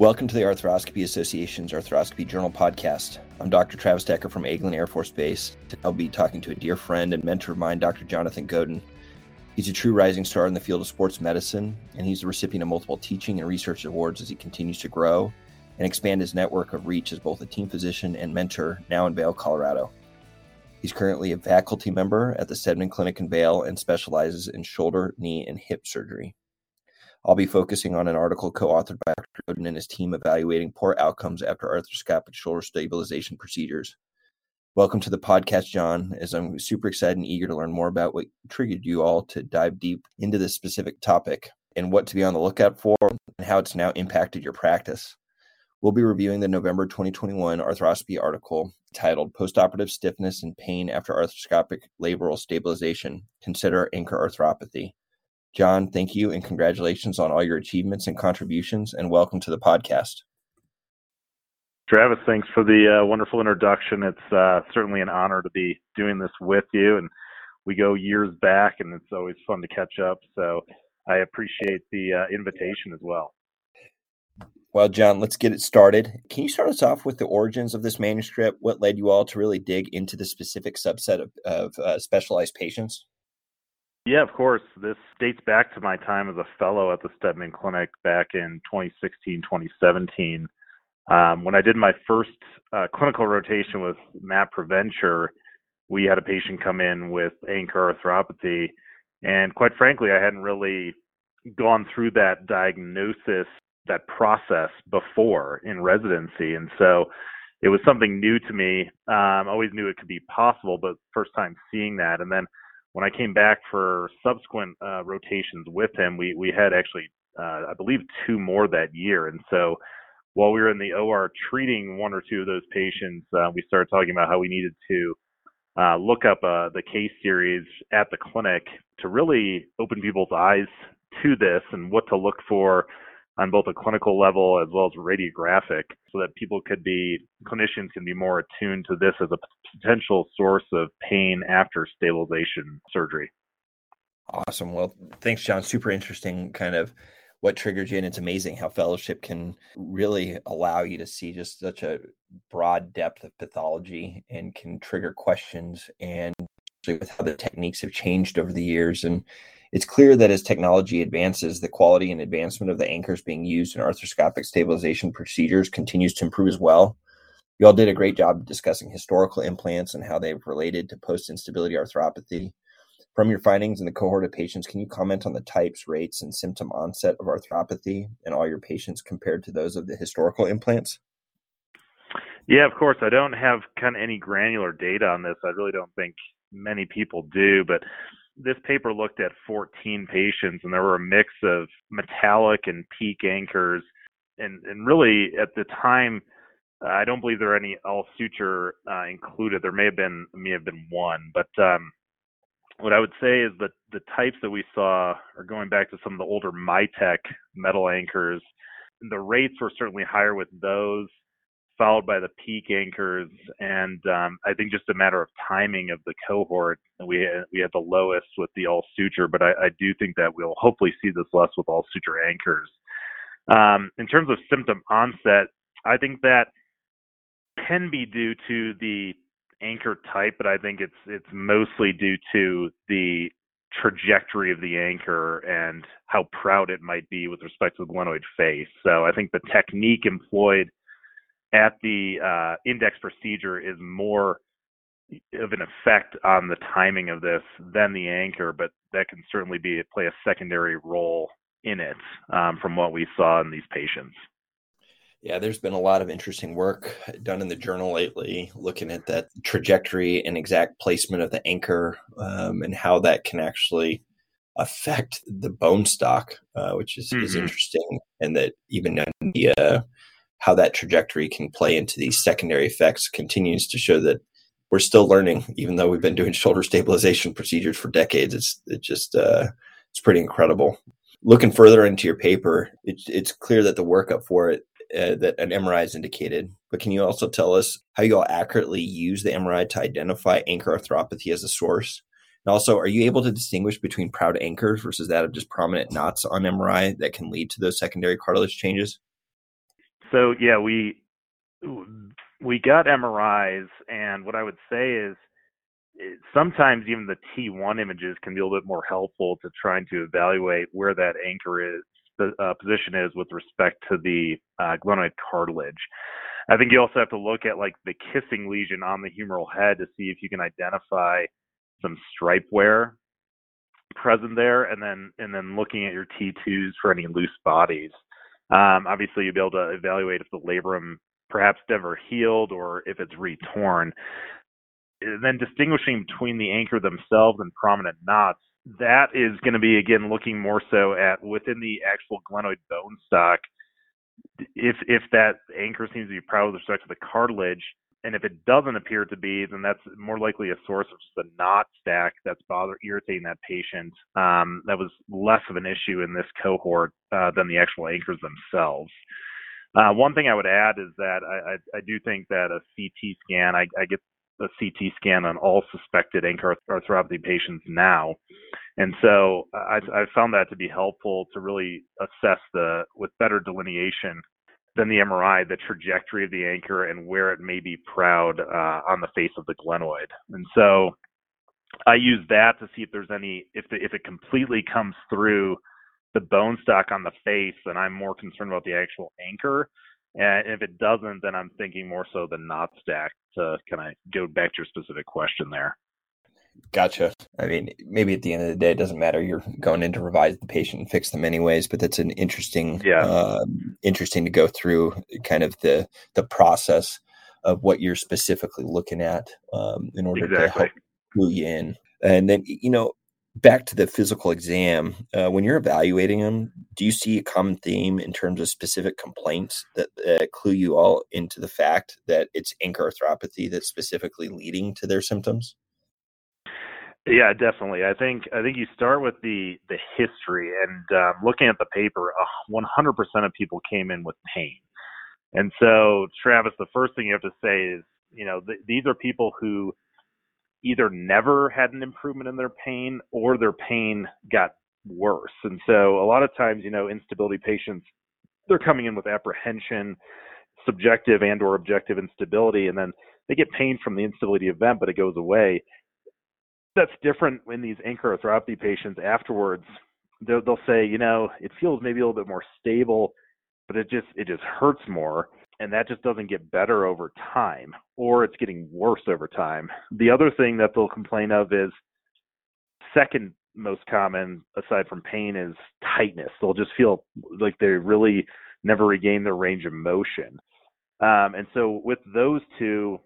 Welcome to the Arthroscopy Association's Arthroscopy Journal podcast. I'm Dr. Travis Decker from Eglin Air Force Base. I'll be talking to a dear friend and mentor of mine, Dr. Jonathan Godin. He's a true rising star in the field of sports medicine, and he's the recipient of multiple teaching and research awards as he continues to grow and expand his network of reach as both a team physician and mentor now in Vail, Colorado. He's currently a faculty member at the Steadman Clinic in Vail and specializes in shoulder, knee, and hip surgery. I'll be focusing on an article co authored by Dr. Godin and his team evaluating poor outcomes after arthroscopic shoulder stabilization procedures. Welcome to the podcast, John, as I'm super excited and eager to learn more about what triggered you all to dive deep into this specific topic and what to be on the lookout for and how it's now impacted your practice. We'll be reviewing the November 2021 arthroscopy article titled Postoperative Stiffness and Pain After Arthroscopic Labral Stabilization Consider Anchor Arthropathy John, thank you and congratulations on all your achievements and contributions, and welcome to the podcast. Travis, thanks for the uh, wonderful introduction. It's uh, certainly an honor to be doing this with you, and we go years back, and it's always fun to catch up. So I appreciate the uh, invitation as well. Well, John, let's get it started. Can you start us off with the origins of this manuscript? What led you all to really dig into the specific subset of, of uh, specialized patients? Yeah, of course. This dates back to my time as a fellow at the Steadman Clinic back in 2016, 2017. Um, when I did my first uh, clinical rotation with Matt Provencher, we had a patient come in with anchor arthropathy. And quite frankly, I hadn't really gone through that diagnosis, that process before in residency. And so it was something new to me. Um, always knew it could be possible, but first time seeing that. And then when I came back for subsequent uh, rotations with him, we we had actually uh, I believe two more that year, and so while we were in the OR treating one or two of those patients, uh, we started talking about how we needed to uh, look up uh, the case series at the clinic to really open people's eyes to this and what to look for on both a clinical level as well as radiographic so that people could be clinicians can be more attuned to this as a potential source of pain after stabilization surgery. Awesome. Well thanks john. Super interesting kind of what triggered you and it's amazing how fellowship can really allow you to see just such a broad depth of pathology and can trigger questions and with how the techniques have changed over the years and it's clear that as technology advances, the quality and advancement of the anchors being used in arthroscopic stabilization procedures continues to improve as well. You all did a great job discussing historical implants and how they've related to post instability arthropathy. From your findings in the cohort of patients, can you comment on the types, rates, and symptom onset of arthropathy in all your patients compared to those of the historical implants? Yeah, of course. I don't have kind of any granular data on this. I really don't think many people do, but this paper looked at 14 patients, and there were a mix of metallic and PEEK anchors. And, and really, at the time, I don't believe there are any all suture uh, included. There may have been may have been one, but um, what I would say is that the types that we saw are going back to some of the older Mitek metal anchors. The rates were certainly higher with those followed by the PEEK anchors, and um, I think just a matter of timing of the cohort. We we had the lowest with the all suture, but I, I do think that we'll hopefully see this less with all suture anchors. Um, in terms of symptom onset, I think that can be due to the anchor type, but I think it's it's mostly due to the trajectory of the anchor and how proud it might be with respect to the glenoid face. So I think the technique employed at the uh, index procedure is more of an effect on the timing of this than the anchor, but that can certainly be play a secondary role in it um, from what we saw in these patients. Yeah, there's been a lot of interesting work done in the journal lately, looking at that trajectory and exact placement of the anchor um, and how that can actually affect the bone stock, uh, which is, mm-hmm. is interesting, and that even in the uh, how that trajectory can play into these secondary effects continues to show that we're still learning, even though we've been doing shoulder stabilization procedures for decades. It's it just uh, it's pretty incredible. Looking further into your paper, it, it's clear that the workup for it uh, that an MRI is indicated. But can you also tell us how you all accurately use the MRI to identify anchor arthropathy as a source? And also, are you able to distinguish between proud anchors versus that of just prominent knots on MRI that can lead to those secondary cartilage changes? So yeah, we we got MRIs, and what I would say is sometimes even the T1 images can be a little bit more helpful to trying to evaluate where that anchor is, the uh, position is with respect to the uh, glenoid cartilage. I think you also have to look at like the kissing lesion on the humeral head to see if you can identify some stripe wear present there, and then and then looking at your T2s for any loose bodies. Um, obviously, you'll be able to evaluate if the labrum perhaps never healed or if it's retorn. And then distinguishing between the anchor themselves and prominent knots, that is going to be again looking more so at within the actual glenoid bone stock if if that anchor seems to be proud with respect to the cartilage, and if it doesn't appear to be, then that's more likely a source of the knot stack that's bothering irritating that patient. Um, that was less of an issue in this cohort uh, than the actual anchors themselves. Uh, one thing I would add is that I, I, I do think that a CT scan, I, I get a CT scan on all suspected anchor arthropathy patients now. And so I, I found that to be helpful to really assess the, with better delineation than the MRI, the trajectory of the anchor and where it may be proud uh, on the face of the glenoid. And so I use that to see if there's any, if the, if it completely comes through the bone stock on the face, then I'm more concerned about the actual anchor. And if it doesn't, then I'm thinking more so the knot stack to kind of go back to your specific question there. Gotcha. I mean, maybe at the end of the day, it doesn't matter. You're going in to revise the patient and fix them anyways. But that's an interesting, yeah, uh, interesting to go through kind of the the process of what you're specifically looking at um, in order exactly. to help clue you in. And then, you know, back to the physical exam, uh, when you're evaluating them, do you see a common theme in terms of specific complaints that uh, clue you all into the fact that it's anchor arthropathy that's specifically leading to their symptoms? Yeah, definitely. I think I think you start with the the history and um, looking at the paper. Uh, 100% of people came in with pain, and so Travis, the first thing you have to say is, you know, th- these are people who either never had an improvement in their pain or their pain got worse. And so a lot of times, you know, instability patients, they're coming in with apprehension, subjective and or objective instability, and then they get pain from the instability event, but it goes away that's different in these anchor arthropathy patients afterwards. They'll, they'll say, you know, it feels maybe a little bit more stable, but it just it just hurts more, and that just doesn't get better over time, or it's getting worse over time. The other thing that they'll complain of is second most common aside from pain is tightness. They'll just feel like they really never regain their range of motion. Um, and so with those two,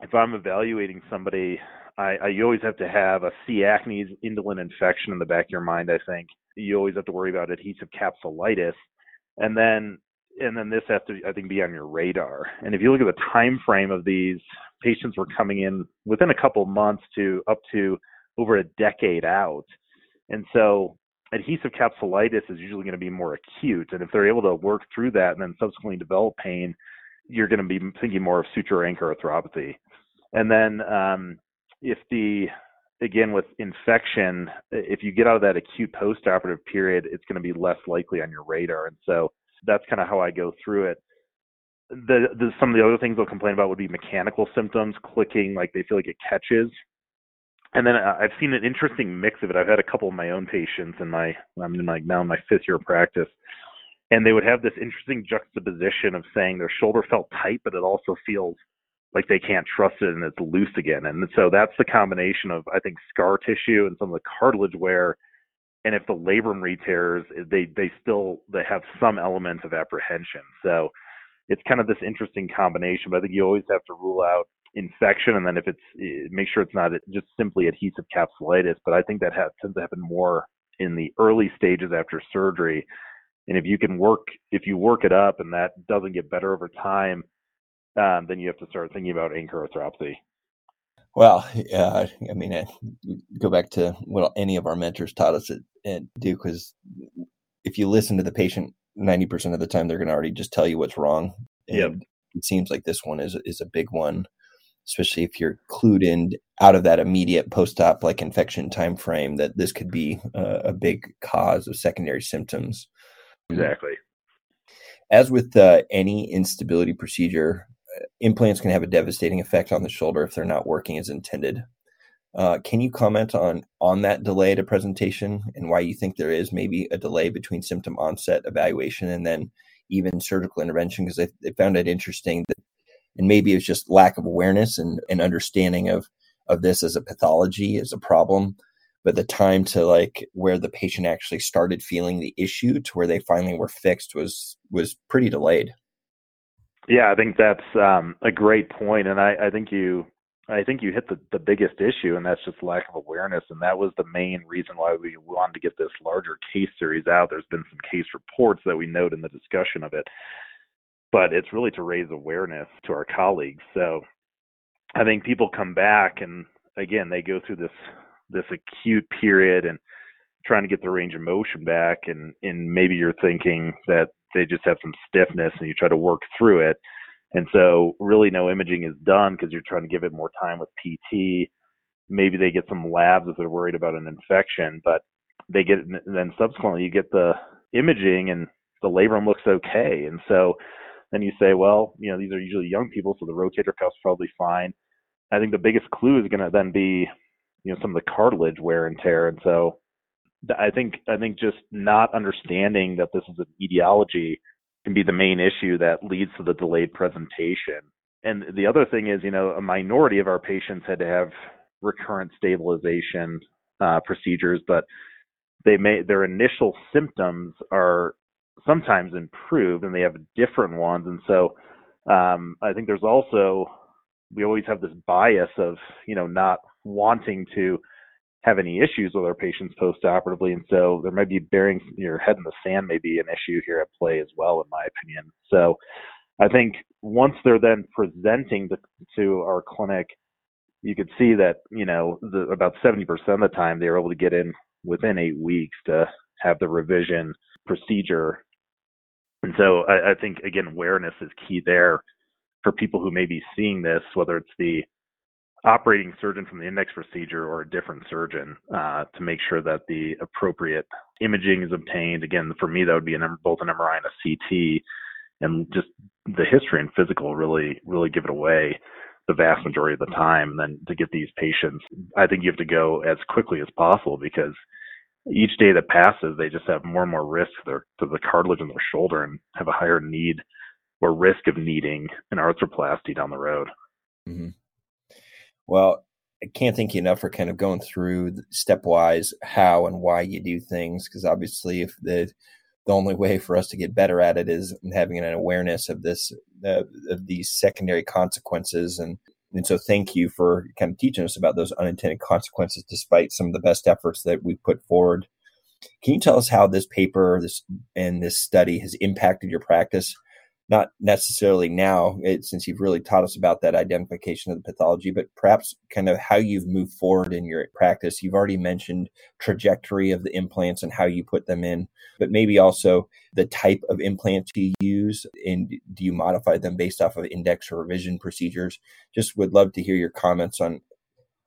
if I'm evaluating somebody I, I you always have to have a C. acnes indolent infection in the back of your mind. I think you always have to worry about adhesive capsulitis, and then and then this has to I think be on your radar. And if you look at the time frame of these patients, were coming in within a couple months to up to over a decade out, and so adhesive capsulitis is usually going to be more acute. And if they're able to work through that and then subsequently develop pain, you're going to be thinking more of suture anchor arthropathy. And then um, if the again with infection, if you get out of that acute postoperative period, it's going to be less likely on your radar. And so that's kind of how I go through it. The, the some of the other things they'll complain about would be mechanical symptoms, clicking, like they feel like it catches. And then uh, I've seen an interesting mix of it. I've had a couple of my own patients in my I'm in like now in my fifth year of practice, and they would have this interesting juxtaposition of saying their shoulder felt tight, but it also feels like they can't trust it and it's loose again. And so that's the combination of I think scar tissue and some of the cartilage wear. And if the labrum re-tears, they they still they have some element of apprehension. So it's kind of this interesting combination. But I think you always have to rule out infection, and then if it's eh, make sure it's not just simply adhesive capsulitis. But I think that has, tends to happen more in the early stages after surgery. And if you can work if you work it up and that doesn't get better over time, um, then you have to start thinking about anchor arthropathy. Well, uh, I mean, uh, go back to what any of our mentors taught us at, at Duke was if you listen to the patient 90% of the time, they're going to already just tell you what's wrong. And yep. It seems like this one is, is a big one, especially if you're clued in out of that immediate post-op like infection time frame that this could be a big cause of secondary symptoms. Exactly. As with uh, any instability procedure, implants can have a devastating effect on the shoulder if they're not working as intended. Uh, can you comment on on that delay to presentation and why you think there is maybe a delay between symptom onset evaluation and then even surgical intervention? Because I, found it interesting that, and maybe it's just lack of awareness and, and understanding of of this as a pathology as a problem, but the time to like where the patient actually started feeling the issue to where they finally were fixed was was pretty delayed. Yeah, I think that's um, a great point, and I, I think you I think you hit the, the biggest issue, and that's just lack of awareness. And that was the main reason why we wanted to get this larger case series out. There's been some case reports that we note in the discussion of it, but it's really to raise awareness to our colleagues. So I think people come back, and again, they go through this this acute period and trying to get the range of motion back, and and maybe you're thinking that they just have some stiffness, and you try to work through it and so really no imaging is done because you're trying to give it more time with PT. Maybe they get some labs if they're worried about an infection, but they get then subsequently you get the imaging and the labrum looks okay. And so then you say, well, you know, these are usually young people, so the rotator cuff's probably fine. I think the biggest clue is going to then be, you know, some of the cartilage wear and tear. And so I think I think just not understanding that this is an etiology can be the main issue that leads to the delayed presentation. And the other thing is, you know, a minority of our patients had to have recurrent stabilization uh, procedures, but they may their initial symptoms are sometimes improved and they have different ones. And so um, I think there's also we always have this bias of you know not wanting to have any issues with our patients post-operatively, and so there might be burying your head in the sand may be an issue here at play as well, in my opinion. So I think once they're then presenting to, to our clinic, you could see that you know the, about 70% of the time they're able to get in within eight weeks to have the revision procedure. And so I, I think again awareness is key there for people who may be seeing this, whether it's the operating surgeon from the index procedure or a different surgeon uh, to make sure that the appropriate imaging is obtained. Again, for me, that would be an, both an MRI and a CT, and just the history and physical really, really give it away the vast majority of the time. And then to get these patients, I think you have to go as quickly as possible because each day that passes, they just have more and more risk to, their, to the cartilage in their shoulder and have a higher need or risk of needing an arthroplasty down the road. Mm-hmm. Well, I can't thank you enough for kind of going through stepwise how and why you do things because obviously if the the only way for us to get better at it is having an awareness of this uh, of these secondary consequences and and so thank you for kind of teaching us about those unintended consequences despite some of the best efforts that we put forward. Can you tell us how this paper this and this study has impacted your practice not necessarily now it, since you've really taught us about that identification of the pathology but perhaps kind of how you've moved forward in your practice. You've already mentioned trajectory of the implants and how you put them in but maybe also the type of implants you use and do you modify them based off of index or revision procedures? Just would love to hear your comments on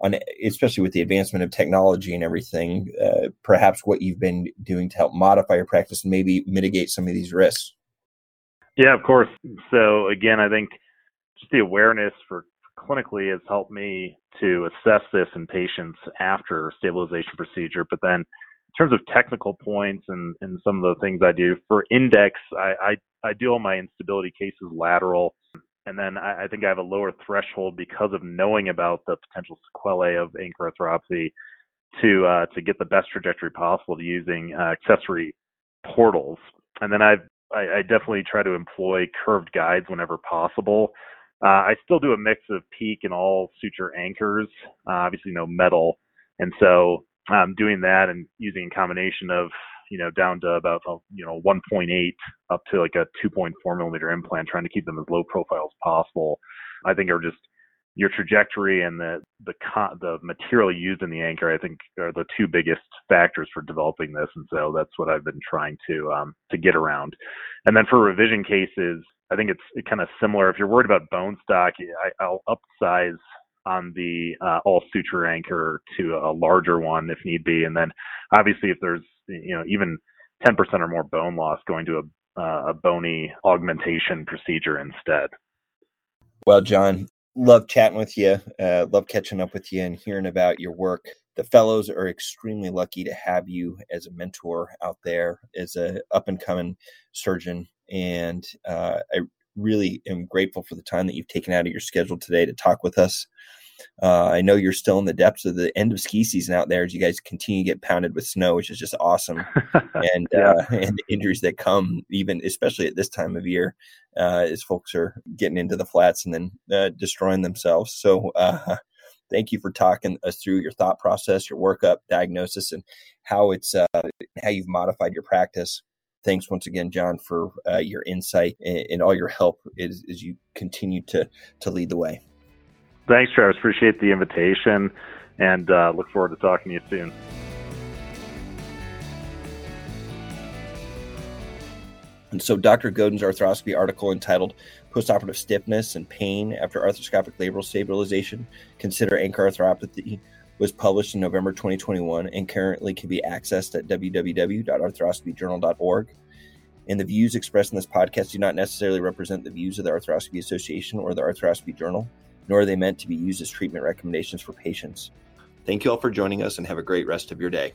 on especially with the advancement of technology and everything uh, perhaps what you've been doing to help modify your practice and maybe mitigate some of these risks yeah, of course. So again, I think just the awareness for clinically has helped me to assess this in patients after stabilization procedure. But then in terms of technical points and, and some of the things I do for index, I, I, I do all my instability cases lateral. And then I, I think I have a lower threshold because of knowing about the potential sequelae of anchor arthropathy to uh, to get the best trajectory possible to using uh, accessory portals. And then I've I, I definitely try to employ curved guides whenever possible. Uh, I still do a mix of PEEK and all suture anchors, uh, obviously no metal. And so um, doing that and using a combination of, you know, down to about, uh, you know, 1.8 up to like a 2.4 millimeter implant, trying to keep them as low profile as possible, I think are just your trajectory and the the the material used in the anchor, I think, are the two biggest factors for developing this, and so that's what I've been trying to um, to get around. And then for revision cases, I think it's kind of similar. If you're worried about bone stock, I, will upsize on the uh, all suture anchor to a larger one if need be, and then obviously if there's you know even 10% or more bone loss going to a uh, a bony augmentation procedure instead. Well, John, love chatting with you. Uh, love catching up with you and hearing about your work. The fellows are extremely lucky to have you as a mentor out there, as a up and coming surgeon, and uh, I really am grateful for the time that you've taken out of your schedule today to talk with us. Uh, I know you're still in the depths of the end of ski season out there as you guys continue to get pounded with snow, which is just awesome. and yeah. uh, and the injuries that come, even especially at this time of year, uh, as folks are getting into the flats and then uh, destroying themselves. So, uh, thank you for talking us through your thought process, your workup, diagnosis, and how it's uh, how you've modified your practice. Thanks once again, John, for your insight and, and, all your help as, as you continue to to lead the way. Thanks, Travis. Appreciate the invitation and uh, look forward to talking to you soon. And so, Dr. Godin's arthroscopy article entitled Postoperative Stiffness and Pain After Arthroscopic Labral Stabilization Consider Anchor Arthropathy was published in November 2021 and currently can be accessed at www.arthroscopyjournal.org. And the views expressed in this podcast do not necessarily represent the views of the Arthroscopy Association or the Arthroscopy Journal nor are they meant to be used as treatment recommendations for patients. Thank you all for joining us and have a great rest of your day.